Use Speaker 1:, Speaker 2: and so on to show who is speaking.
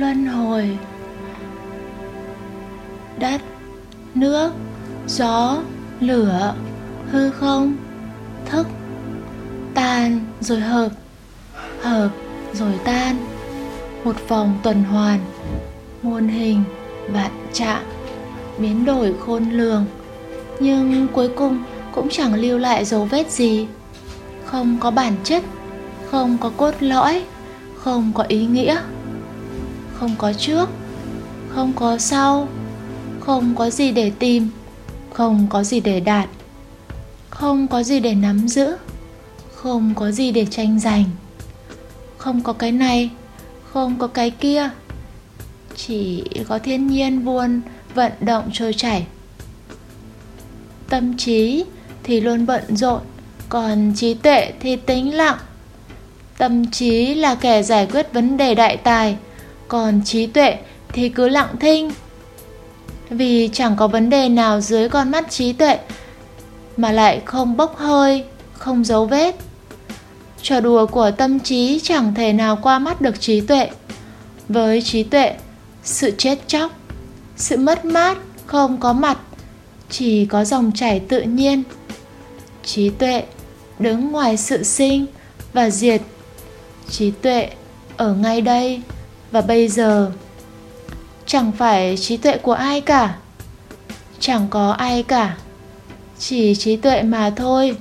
Speaker 1: luân hồi. Đất, nước, gió, lửa, hư không, thức, tan rồi hợp. Hợp rồi tan. Một vòng tuần hoàn, muôn hình, vạn trạng, biến đổi khôn lường. Nhưng cuối cùng cũng chẳng lưu lại dấu vết gì. Không có bản chất, không có cốt lõi, không có ý nghĩa không có trước, không có sau, không có gì để tìm, không có gì để đạt, không có gì để nắm giữ, không có gì để tranh giành. Không có cái này, không có cái kia. Chỉ có thiên nhiên buồn vận động trôi chảy. Tâm trí thì luôn bận rộn, còn trí tuệ thì tĩnh lặng. Tâm trí là kẻ giải quyết vấn đề đại tài còn trí tuệ thì cứ lặng thinh. Vì chẳng có vấn đề nào dưới con mắt trí tuệ mà lại không bốc hơi, không dấu vết. Trò đùa của tâm trí chẳng thể nào qua mắt được trí tuệ. Với trí tuệ, sự chết chóc, sự mất mát không có mặt, chỉ có dòng chảy tự nhiên. Trí tuệ đứng ngoài sự sinh và diệt. Trí tuệ ở ngay đây và bây giờ, chẳng phải trí tuệ của ai cả? Chẳng có ai cả, chỉ trí tuệ mà thôi.